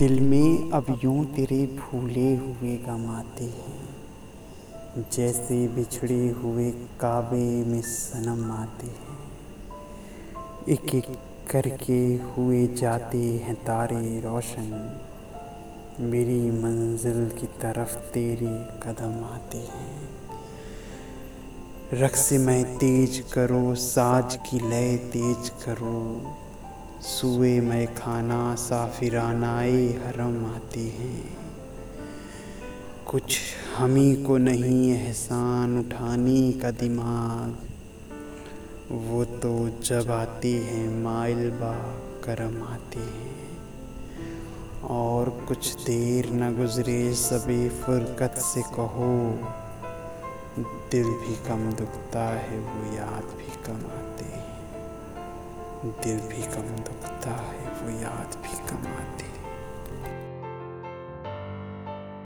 دل میں اب یوں تیرے بھولے ہوئے غم آتے ہیں۔ جیسے بچھڑے ہوئے کعبے میں صنم آتے ہیں۔ ایک ایک کر کے ہوئے جاتے ہیں تارے روشن۔ میری منزل کی طرف تیرے قدم آتے ہیں۔ رقص میں تیج کرو ساج کی لیے تیج کرو۔ سوئے میں کھانا سافرانائے حرم آتے ہیں۔ کچھ ہمیں کو نہیں احسان اٹھانے کا دماغ۔ وہ تو جب آتے ہیں مائل با کرم آتے ہیں۔ اور کچھ دیر نہ گزرے سب فرقت سے کہو۔ دل بھی کم دکھتا ہے وہ یاد۔ دل بھی کم دکھتا۔